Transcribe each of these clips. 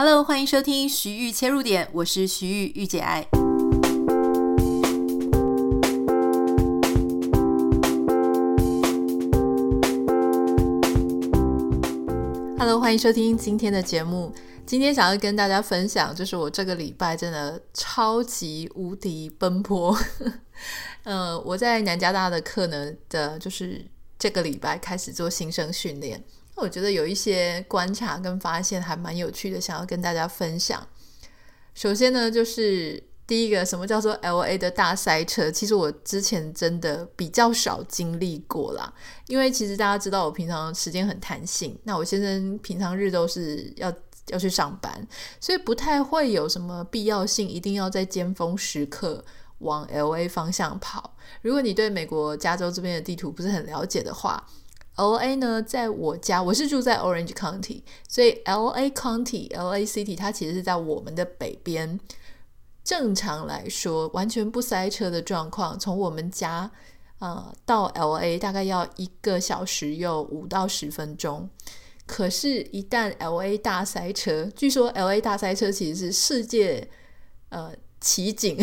Hello，欢迎收听徐玉切入点，我是徐豫御姐爱。Hello，欢迎收听今天的节目。今天想要跟大家分享，就是我这个礼拜真的超级无敌奔波。呃，我在南加大的课呢的，就是这个礼拜开始做新生训练。我觉得有一些观察跟发现还蛮有趣的，想要跟大家分享。首先呢，就是第一个，什么叫做 LA 的大塞车？其实我之前真的比较少经历过啦，因为其实大家知道我平常时间很弹性，那我先生平常日都是要要去上班，所以不太会有什么必要性一定要在尖峰时刻往 LA 方向跑。如果你对美国加州这边的地图不是很了解的话，LA 呢，在我家，我是住在 Orange County，所以 LA County、LA City 它其实是在我们的北边。正常来说，完全不塞车的状况，从我们家呃到 LA 大概要一个小时又五到十分钟。可是，一旦 LA 大塞车，据说 LA 大塞车其实是世界呃奇景。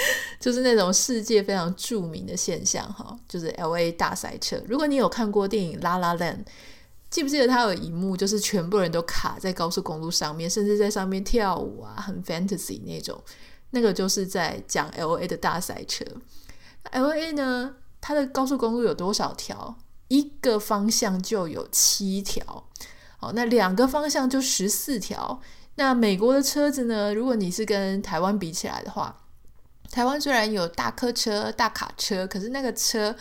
就是那种世界非常著名的现象哈，就是 LA 大塞车。如果你有看过电影《拉拉兰》，记不记得它有一幕，就是全部人都卡在高速公路上面，甚至在上面跳舞啊，很 fantasy 那种。那个就是在讲 LA 的大塞车。LA 呢，它的高速公路有多少条？一个方向就有七条，哦，那两个方向就十四条。那美国的车子呢？如果你是跟台湾比起来的话，台湾虽然有大客车、大卡车，可是那个车，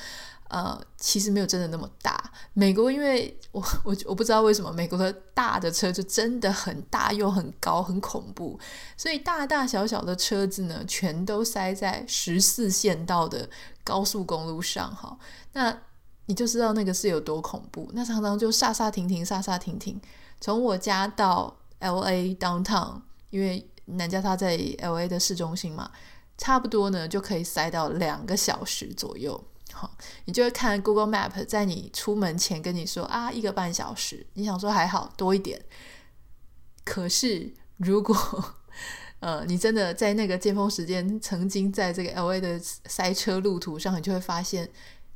呃，其实没有真的那么大。美国因为我 我我不知道为什么美国的大的车就真的很大又很高，很恐怖，所以大大小小的车子呢，全都塞在十四线道的高速公路上，哈，那你就知道那个是有多恐怖。那常常就刹刹停停，刹刹停停。从我家到 LA Downtown，因为南加大在 LA 的市中心嘛。差不多呢，就可以塞到两个小时左右。好，你就会看 Google Map，在你出门前跟你说啊，一个半小时。你想说还好多一点，可是如果 呃你真的在那个尖峰时间，曾经在这个 LA 的塞车路途上，你就会发现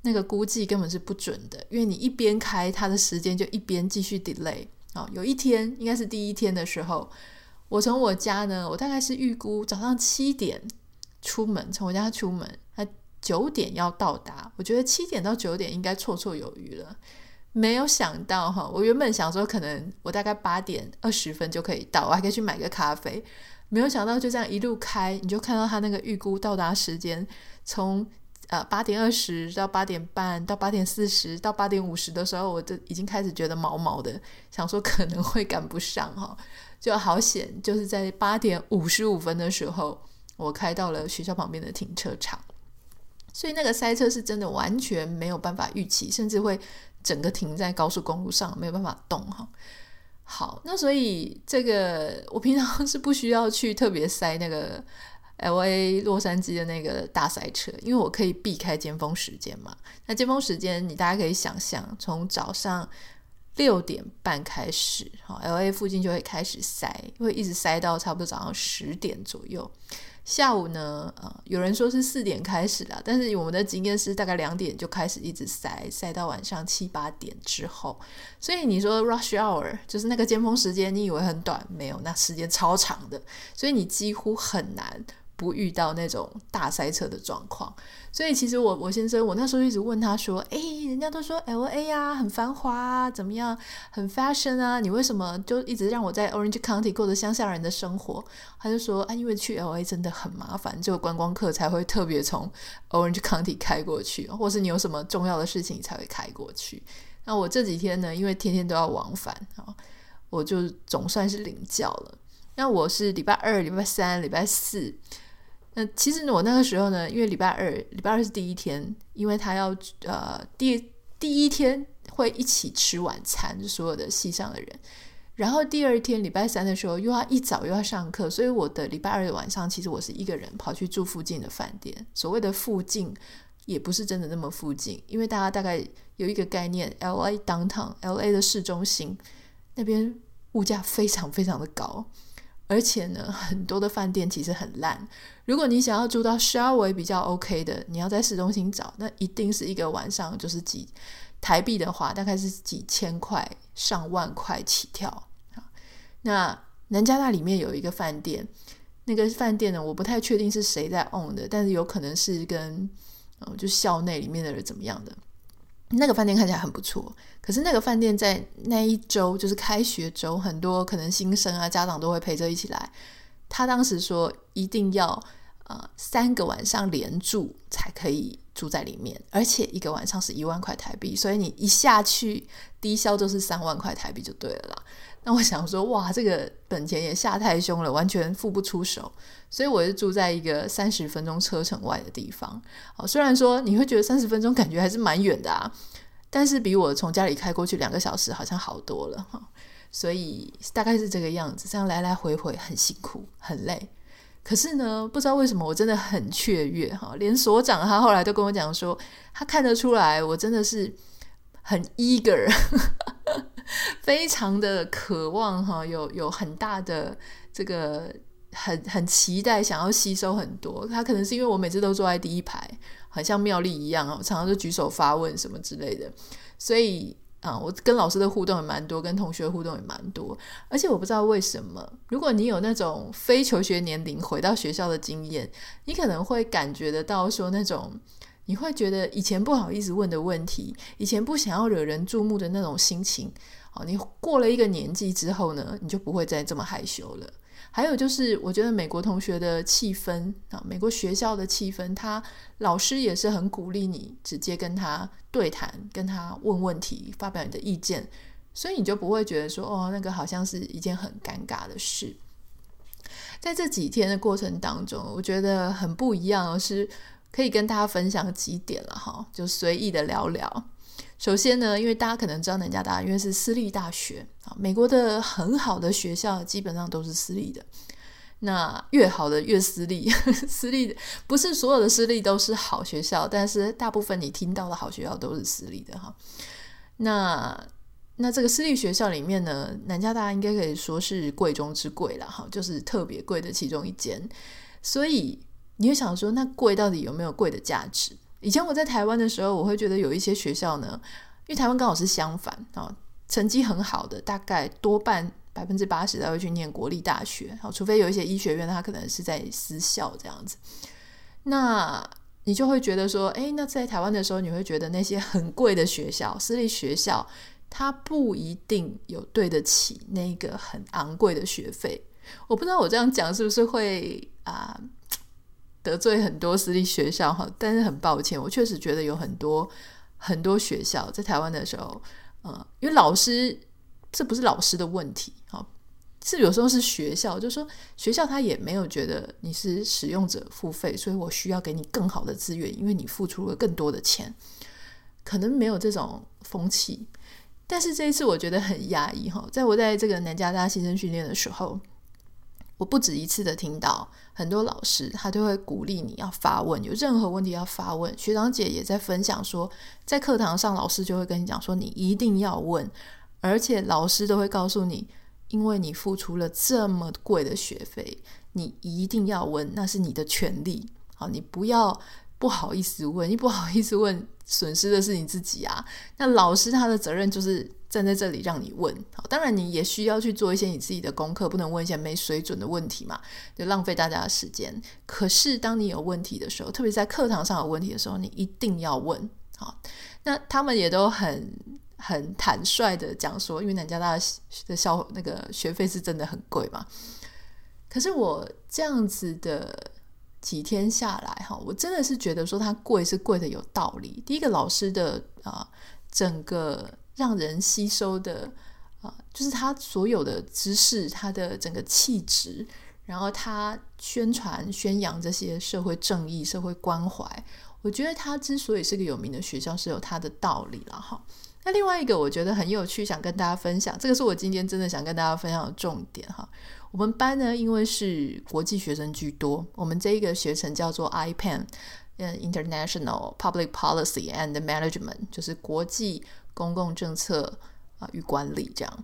那个估计根本是不准的，因为你一边开，它的时间就一边继续 delay。啊，有一天应该是第一天的时候，我从我家呢，我大概是预估早上七点。出门，从我家出门，他九点要到达。我觉得七点到九点应该绰绰有余了。没有想到哈，我原本想说可能我大概八点二十分就可以到，我还可以去买个咖啡。没有想到就这样一路开，你就看到他那个预估到达时间，从呃八点二十到八点半到八点四十到八点五十的时候，我就已经开始觉得毛毛的，想说可能会赶不上哈，就好险，就是在八点五十五分的时候。我开到了学校旁边的停车场，所以那个塞车是真的完全没有办法预期，甚至会整个停在高速公路上，没有办法动哈。好，那所以这个我平常 是不需要去特别塞那个 LA 洛杉矶的那个大塞车，因为我可以避开尖峰时间嘛。那尖峰时间你大家可以想象，从早上六点半开始，哈，LA 附近就会开始塞，会一直塞到差不多早上十点左右。下午呢，呃，有人说是四点开始啦，但是我们的经验是大概两点就开始一直塞，塞到晚上七八点之后。所以你说 rush hour 就是那个尖峰时间，你以为很短，没有，那时间超长的，所以你几乎很难。不遇到那种大塞车的状况，所以其实我我先生我那时候一直问他说：“诶、人家都说 LA 啊很繁华啊，怎么样，很 fashion 啊，你为什么就一直让我在 Orange County 过着乡下人的生活？”他就说：“啊，因为去 LA 真的很麻烦，只有观光客才会特别从 Orange County 开过去，或是你有什么重要的事情才会开过去。”那我这几天呢，因为天天都要往返啊，我就总算是领教了。那我是礼拜二、礼拜三、礼拜四。那其实我那个时候呢，因为礼拜二，礼拜二是第一天，因为他要呃第第一天会一起吃晚餐，就所有的系上的人，然后第二天礼拜三的时候又要一早又要上课，所以我的礼拜二的晚上其实我是一个人跑去住附近的饭店。所谓的附近也不是真的那么附近，因为大家大概有一个概念，LA Downtown，LA 的市中心那边物价非常非常的高，而且呢，很多的饭店其实很烂。如果你想要住到稍微比较 OK 的，你要在市中心找，那一定是一个晚上就是几台币的话，大概是几千块、上万块起跳。那南加大里面有一个饭店，那个饭店呢，我不太确定是谁在 own 的，但是有可能是跟呃，就校内里面的人怎么样的。那个饭店看起来很不错，可是那个饭店在那一周，就是开学周，很多可能新生啊，家长都会陪着一起来。他当时说一定要呃三个晚上连住才可以住在里面，而且一个晚上是一万块台币，所以你一下去低消就是三万块台币就对了啦。那我想说，哇，这个本钱也下太凶了，完全付不出手。所以我是住在一个三十分钟车程外的地方。哦，虽然说你会觉得三十分钟感觉还是蛮远的啊，但是比我从家里开过去两个小时好像好多了哈。所以大概是这个样子，这样来来回回很辛苦很累。可是呢，不知道为什么我真的很雀跃哈，连所长他后来都跟我讲说，他看得出来我真的是很 eager。非常的渴望哈，有有很大的这个很很期待，想要吸收很多。他可能是因为我每次都坐在第一排，很像妙丽一样啊，常常就举手发问什么之类的。所以啊，我跟老师的互动也蛮多，跟同学互动也蛮多。而且我不知道为什么，如果你有那种非求学年龄回到学校的经验，你可能会感觉得到说那种。你会觉得以前不好意思问的问题，以前不想要惹人注目的那种心情，哦，你过了一个年纪之后呢，你就不会再这么害羞了。还有就是，我觉得美国同学的气氛啊，美国学校的气氛，他老师也是很鼓励你直接跟他对谈，跟他问问题，发表你的意见，所以你就不会觉得说，哦，那个好像是一件很尴尬的事。在这几天的过程当中，我觉得很不一样是。可以跟大家分享几点了哈，就随意的聊聊。首先呢，因为大家可能知道南加大因为是私立大学啊，美国的很好的学校基本上都是私立的。那越好的越私立，私立的不是所有的私立都是好学校，但是大部分你听到的好学校都是私立的哈。那那这个私立学校里面呢，南加大应该可以说是贵中之贵了哈，就是特别贵的其中一间，所以。你会想说，那贵到底有没有贵的价值？以前我在台湾的时候，我会觉得有一些学校呢，因为台湾刚好是相反啊，成绩很好的，大概多半百分之八十都会去念国立大学，好，除非有一些医学院，它可能是在私校这样子。那你就会觉得说，诶，那在台湾的时候，你会觉得那些很贵的学校，私立学校，它不一定有对得起那个很昂贵的学费。我不知道我这样讲是不是会啊？得罪很多私立学校哈，但是很抱歉，我确实觉得有很多很多学校在台湾的时候，呃，因为老师这不是老师的问题，哈，是有时候是学校，就说学校他也没有觉得你是使用者付费，所以我需要给你更好的资源，因为你付出了更多的钱，可能没有这种风气。但是这一次我觉得很压抑哈，在我在这个南加大新生训练的时候。我不止一次的听到很多老师，他都会鼓励你要发问，有任何问题要发问。学长姐也在分享说，在课堂上老师就会跟你讲说，你一定要问，而且老师都会告诉你，因为你付出了这么贵的学费，你一定要问，那是你的权利。好，你不要不好意思问，你不好意思问，损失的是你自己啊。那老师他的责任就是。站在这里让你问，好，当然你也需要去做一些你自己的功课，不能问一些没水准的问题嘛，就浪费大家的时间。可是当你有问题的时候，特别在课堂上有问题的时候，你一定要问。好，那他们也都很很坦率的讲说，因为南加大的校那个学费是真的很贵嘛。可是我这样子的几天下来，哈，我真的是觉得说它贵是贵的有道理。第一个老师的啊，整个。让人吸收的啊，就是他所有的知识，他的整个气质，然后他宣传宣扬这些社会正义、社会关怀。我觉得他之所以是个有名的学校，是有他的道理了哈。那另外一个我觉得很有趣，想跟大家分享，这个是我今天真的想跟大家分享的重点哈。我们班呢，因为是国际学生居多，我们这一个学程叫做 IPAN，嗯，International Public Policy and Management，就是国际。公共政策啊与管理这样，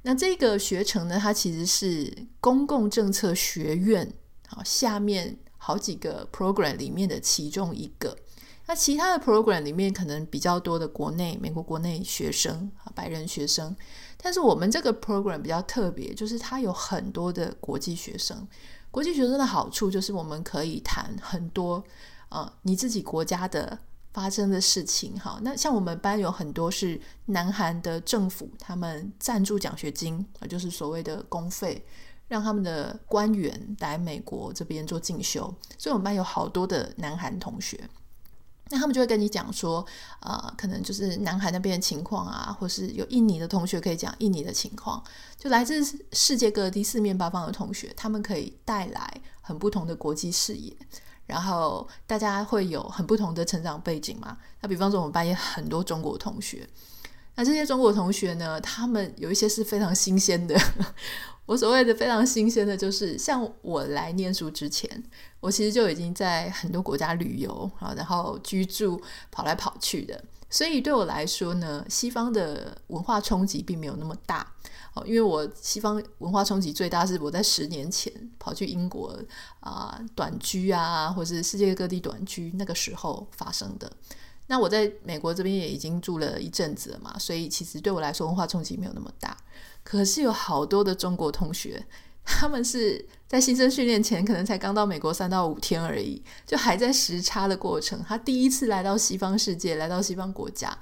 那这个学程呢，它其实是公共政策学院好下面好几个 program 里面的其中一个。那其他的 program 里面可能比较多的国内美国国内学生啊，白人学生，但是我们这个 program 比较特别，就是它有很多的国际学生。国际学生的好处就是我们可以谈很多呃你自己国家的发生的事情。哈，那像我们班有很多是南韩的政府他们赞助奖学金啊，就是所谓的公费，让他们的官员来美国这边做进修，所以我们班有好多的南韩同学。那他们就会跟你讲说，呃，可能就是南韩那边的情况啊，或是有印尼的同学可以讲印尼的情况，就来自世界各地四面八方的同学，他们可以带来很不同的国际视野，然后大家会有很不同的成长背景嘛。那比方说，我们班也很多中国同学，那这些中国同学呢，他们有一些是非常新鲜的。我所谓的非常新鲜的就是，像我来念书之前，我其实就已经在很多国家旅游啊，然后居住跑来跑去的，所以对我来说呢，西方的文化冲击并没有那么大哦，因为我西方文化冲击最大是我在十年前跑去英国啊短居啊，或是世界各地短居那个时候发生的。那我在美国这边也已经住了一阵子了嘛，所以其实对我来说文化冲击没有那么大。可是有好多的中国同学，他们是在新生训练前可能才刚到美国三到五天而已，就还在时差的过程。他第一次来到西方世界，来到西方国家，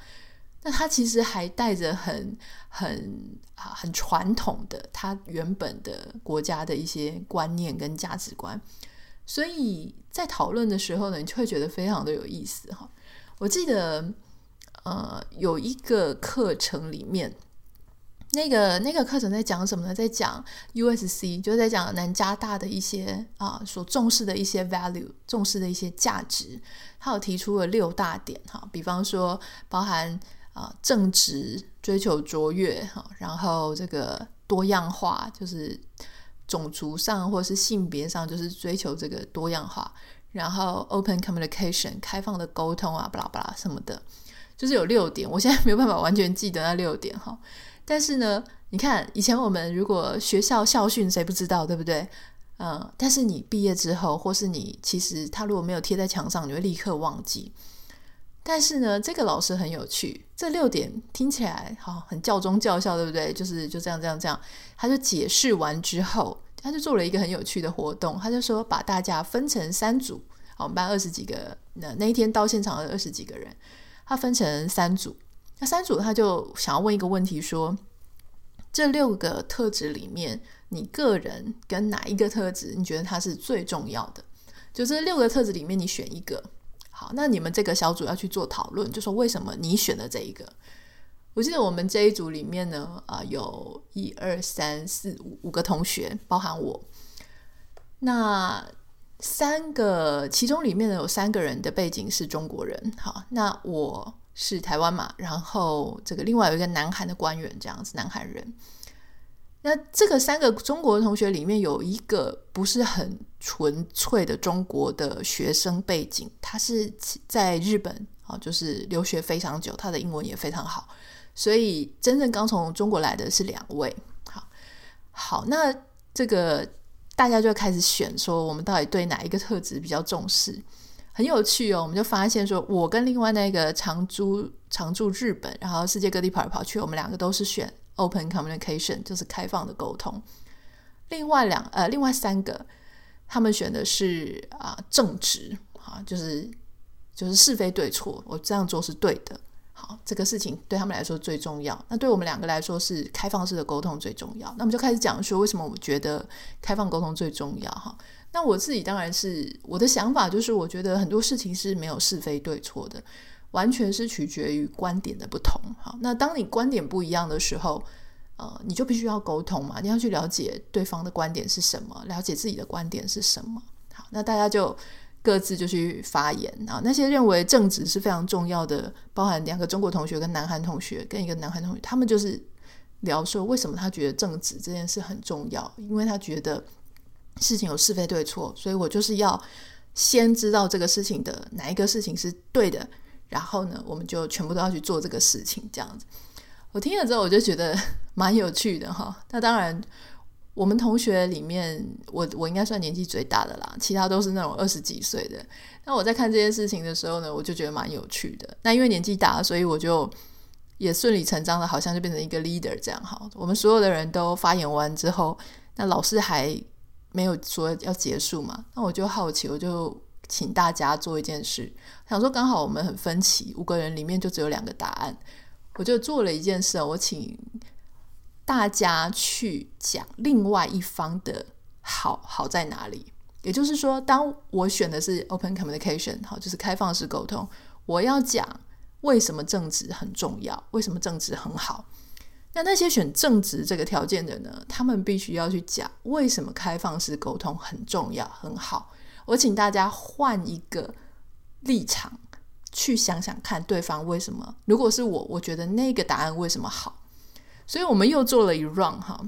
那他其实还带着很很啊很传统的他原本的国家的一些观念跟价值观，所以在讨论的时候呢，你就会觉得非常的有意思哈。我记得呃有一个课程里面。那个那个课程在讲什么呢？在讲 USC，就是在讲南加大的一些啊所重视的一些 value，重视的一些价值。他有提出了六大点哈，比方说包含啊正直、追求卓越哈，然后这个多样化，就是种族上或是性别上，就是追求这个多样化。然后 open communication，开放的沟通啊，巴拉巴拉什么的，就是有六点。我现在没有办法完全记得那六点哈。但是呢，你看以前我们如果学校校训，谁不知道，对不对？嗯，但是你毕业之后，或是你其实他如果没有贴在墙上，你会立刻忘记。但是呢，这个老师很有趣，这六点听起来好很教中教校，对不对？就是就这样这样这样，他就解释完之后，他就做了一个很有趣的活动，他就说把大家分成三组，我们班二十几个，那那一天到现场的二十几个人，他分成三组。那三组他就想要问一个问题说，说这六个特质里面，你个人跟哪一个特质，你觉得它是最重要的？就这六个特质里面，你选一个。好，那你们这个小组要去做讨论，就说为什么你选了这一个？我记得我们这一组里面呢，啊、有一二三四五五个同学，包含我。那三个其中里面呢，有三个人的背景是中国人。好，那我。是台湾嘛，然后这个另外有一个南韩的官员，这样子，南韩人。那这个三个中国同学里面有一个不是很纯粹的中国的学生背景，他是在日本啊，就是留学非常久，他的英文也非常好，所以真正刚从中国来的是两位。好，好，那这个大家就开始选，说我们到底对哪一个特质比较重视？很有趣哦，我们就发现说，我跟另外那个常租常住日本，然后世界各地跑来跑去，我们两个都是选 open communication，就是开放的沟通。另外两呃，另外三个，他们选的是啊、正直啊，就是就是是非对错，我这样做是对的。好，这个事情对他们来说最重要。那对我们两个来说是开放式的沟通最重要。那我们就开始讲说，为什么我觉得开放沟通最重要？哈。那我自己当然是我的想法，就是我觉得很多事情是没有是非对错的，完全是取决于观点的不同。好，那当你观点不一样的时候，呃，你就必须要沟通嘛，你要去了解对方的观点是什么，了解自己的观点是什么。好，那大家就各自就去发言啊。那些认为正直是非常重要的，包含两个中国同学跟南韩同学跟一个南韩同学，他们就是聊说为什么他觉得正直这件事很重要，因为他觉得。事情有是非对错，所以我就是要先知道这个事情的哪一个事情是对的，然后呢，我们就全部都要去做这个事情，这样子。我听了之后，我就觉得 蛮有趣的哈。那当然，我们同学里面，我我应该算年纪最大的啦，其他都是那种二十几岁的。那我在看这件事情的时候呢，我就觉得蛮有趣的。那因为年纪大，所以我就也顺理成章的，好像就变成一个 leader 这样哈。我们所有的人都发言完之后，那老师还没有说要结束嘛？那我就好奇，我就请大家做一件事，想说刚好我们很分歧，五个人里面就只有两个答案，我就做了一件事，我请大家去讲另外一方的好好在哪里。也就是说，当我选的是 open communication，好，就是开放式沟通，我要讲为什么正直很重要，为什么正直很好。那那些选正直这个条件的呢，他们必须要去讲为什么开放式沟通很重要、很好。我请大家换一个立场去想想看，对方为什么？如果是我，我觉得那个答案为什么好？所以我们又做了一 round 哈。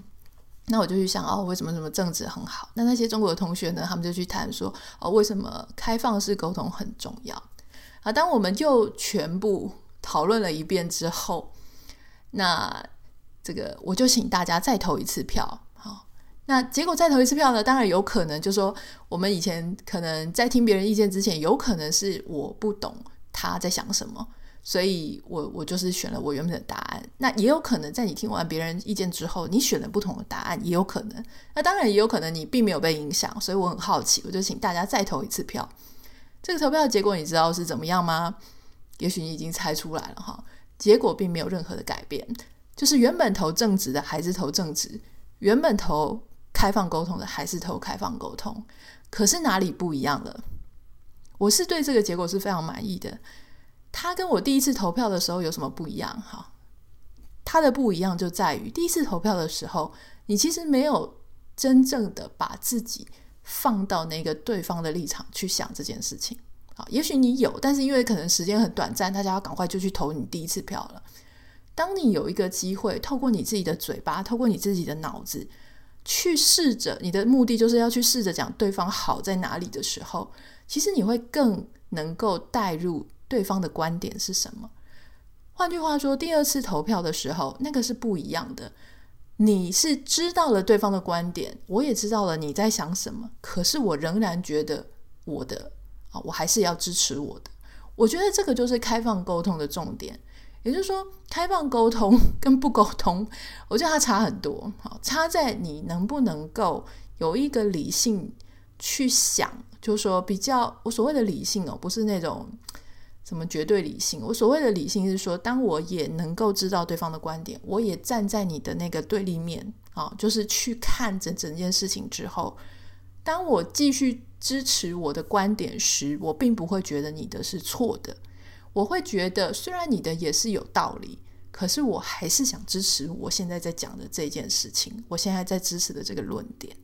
那我就去想哦，为什么什么政治很好？那那些中国的同学呢？他们就去谈说哦，为什么开放式沟通很重要？啊，当我们就全部讨论了一遍之后，那这个我就请大家再投一次票。那结果再投一次票呢？当然有可能就说，我们以前可能在听别人意见之前，有可能是我不懂他在想什么。所以我我就是选了我原本的答案，那也有可能在你听完别人意见之后，你选了不同的答案，也有可能。那当然也有可能你并没有被影响，所以我很好奇，我就请大家再投一次票。这个投票结果你知道是怎么样吗？也许你已经猜出来了哈。结果并没有任何的改变，就是原本投正直的还是投正直，原本投开放沟通的还是投开放沟通。可是哪里不一样了？我是对这个结果是非常满意的。他跟我第一次投票的时候有什么不一样？哈，他的不一样就在于第一次投票的时候，你其实没有真正的把自己放到那个对方的立场去想这件事情。啊，也许你有，但是因为可能时间很短暂，大家要赶快就去投你第一次票了。当你有一个机会，透过你自己的嘴巴，透过你自己的脑子，去试着，你的目的就是要去试着讲对方好在哪里的时候，其实你会更能够带入。对方的观点是什么？换句话说，第二次投票的时候，那个是不一样的。你是知道了对方的观点，我也知道了你在想什么，可是我仍然觉得我的啊，我还是要支持我的。我觉得这个就是开放沟通的重点。也就是说，开放沟通跟不沟通，我觉得它差很多。好，差在你能不能够有一个理性去想，就是说比较我所谓的理性哦，不是那种。什么绝对理性？我所谓的理性是说，当我也能够知道对方的观点，我也站在你的那个对立面啊，就是去看整整件事情之后，当我继续支持我的观点时，我并不会觉得你的是错的，我会觉得虽然你的也是有道理，可是我还是想支持我现在在讲的这件事情，我现在在支持的这个论点。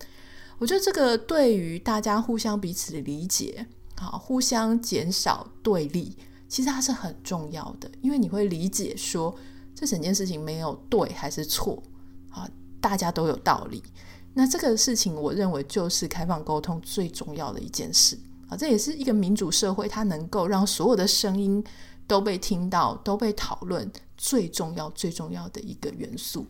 我觉得这个对于大家互相彼此的理解啊，互相减少对立。其实它是很重要的，因为你会理解说，这整件事情没有对还是错啊，大家都有道理。那这个事情，我认为就是开放沟通最重要的一件事啊，这也是一个民主社会，它能够让所有的声音都被听到、都被讨论，最重要、最重要的一个元素。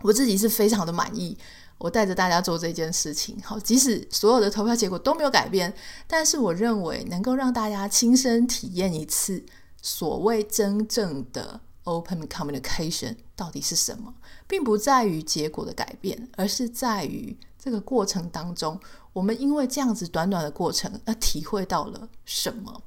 我自己是非常的满意。我带着大家做这件事情，好，即使所有的投票结果都没有改变，但是我认为能够让大家亲身体验一次所谓真正的 open communication 到底是什么，并不在于结果的改变，而是在于这个过程当中，我们因为这样子短短的过程而体会到了什么。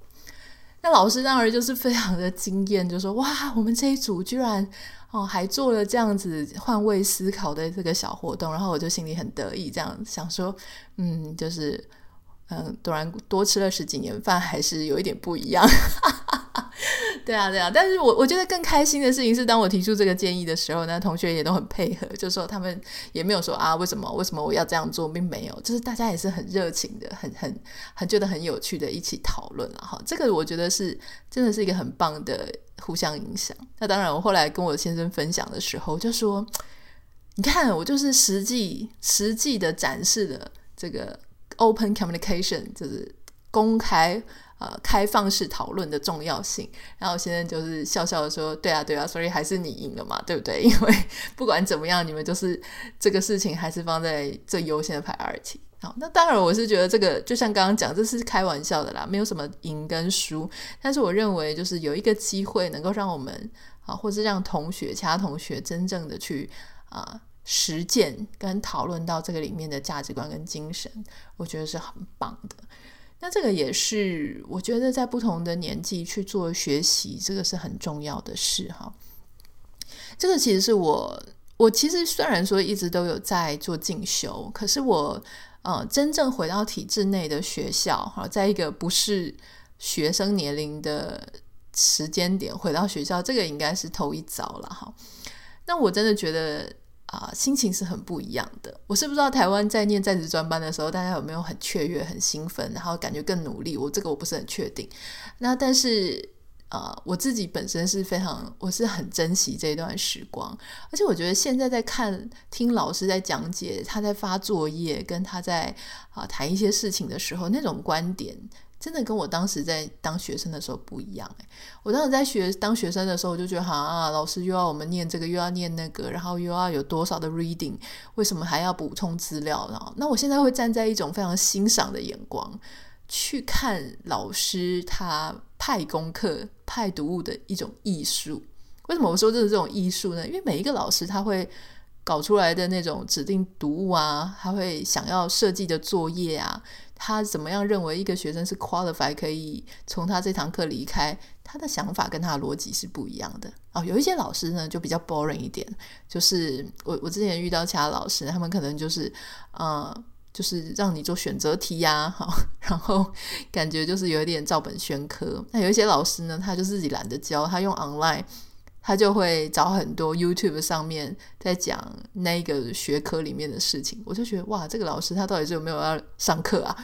那老师当然就是非常的惊艳，就说：“哇，我们这一组居然……”哦，还做了这样子换位思考的这个小活动，然后我就心里很得意，这样想说，嗯，就是，嗯，突然多吃了十几年饭，还是有一点不一样。对啊，对啊，但是我我觉得更开心的事情是，当我提出这个建议的时候呢，同学也都很配合，就说他们也没有说啊，为什么为什么我要这样做，并没有，就是大家也是很热情的，很很很觉得很有趣的，一起讨论了哈。这个我觉得是真的是一个很棒的。互相影响。那当然，我后来跟我先生分享的时候，就说：“你看，我就是实际实际的展示了这个 open communication，就是公开呃开放式讨论的重要性。然后我现在就是笑笑的说：“对啊，对啊，所以还是你赢了嘛，对不对？因为不管怎么样，你们就是这个事情还是放在最优先的 priority。好，那当然我是觉得这个就像刚刚讲，这是开玩笑的啦，没有什么赢跟输。但是我认为就是有一个机会能够让我们啊，或是让同学、其他同学真正的去啊。”实践跟讨论到这个里面的价值观跟精神，我觉得是很棒的。那这个也是我觉得在不同的年纪去做学习，这个是很重要的事哈。这个其实是我，我其实虽然说一直都有在做进修，可是我呃真正回到体制内的学校哈，在一个不是学生年龄的时间点回到学校，这个应该是头一遭了哈。那我真的觉得。啊，心情是很不一样的。我是不知道台湾在念在职专班的时候，大家有没有很雀跃、很兴奋，然后感觉更努力。我这个我不是很确定。那但是，呃，我自己本身是非常，我是很珍惜这段时光。而且我觉得现在在看、听老师在讲解，他在发作业，跟他在啊谈一些事情的时候，那种观点。真的跟我当时在当学生的时候不一样哎！我当时在学当学生的时候，我就觉得啊，老师又要我们念这个，又要念那个，然后又要有多少的 reading，为什么还要补充资料？呢，那我现在会站在一种非常欣赏的眼光去看老师他派功课、派读物的一种艺术。为什么我说这是这种艺术呢？因为每一个老师他会搞出来的那种指定读物啊，他会想要设计的作业啊。他怎么样认为一个学生是 qualified 可以从他这堂课离开？他的想法跟他的逻辑是不一样的哦。有一些老师呢就比较 boring 一点，就是我我之前遇到其他老师，他们可能就是呃，就是让你做选择题呀，好，然后感觉就是有一点照本宣科。那有一些老师呢，他就自己懒得教，他用 online。他就会找很多 YouTube 上面在讲那个学科里面的事情，我就觉得哇，这个老师他到底是有没有要上课啊？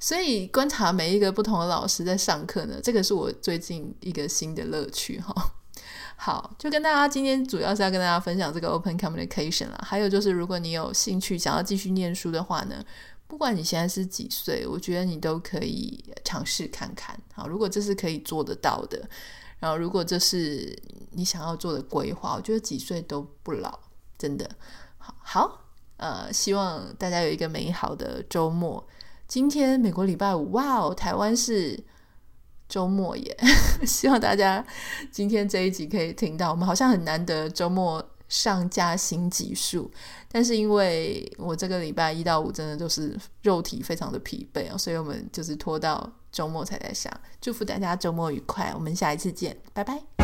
所以观察每一个不同的老师在上课呢，这个是我最近一个新的乐趣哈。好，就跟大家今天主要是要跟大家分享这个 Open Communication 啦。还有就是，如果你有兴趣想要继续念书的话呢，不管你现在是几岁，我觉得你都可以尝试看看。好，如果这是可以做得到的。然后，如果这是你想要做的规划，我觉得几岁都不老，真的好。好，呃，希望大家有一个美好的周末。今天美国礼拜五，哇哦，台湾是周末耶！希望大家今天这一集可以听到，我们好像很难得周末上加新级数，但是因为我这个礼拜一到五真的就是肉体非常的疲惫啊，所以我们就是拖到。周末才在上，祝福大家周末愉快，我们下一次见，拜拜。